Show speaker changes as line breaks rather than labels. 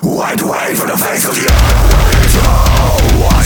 Wide away for the face of the earth.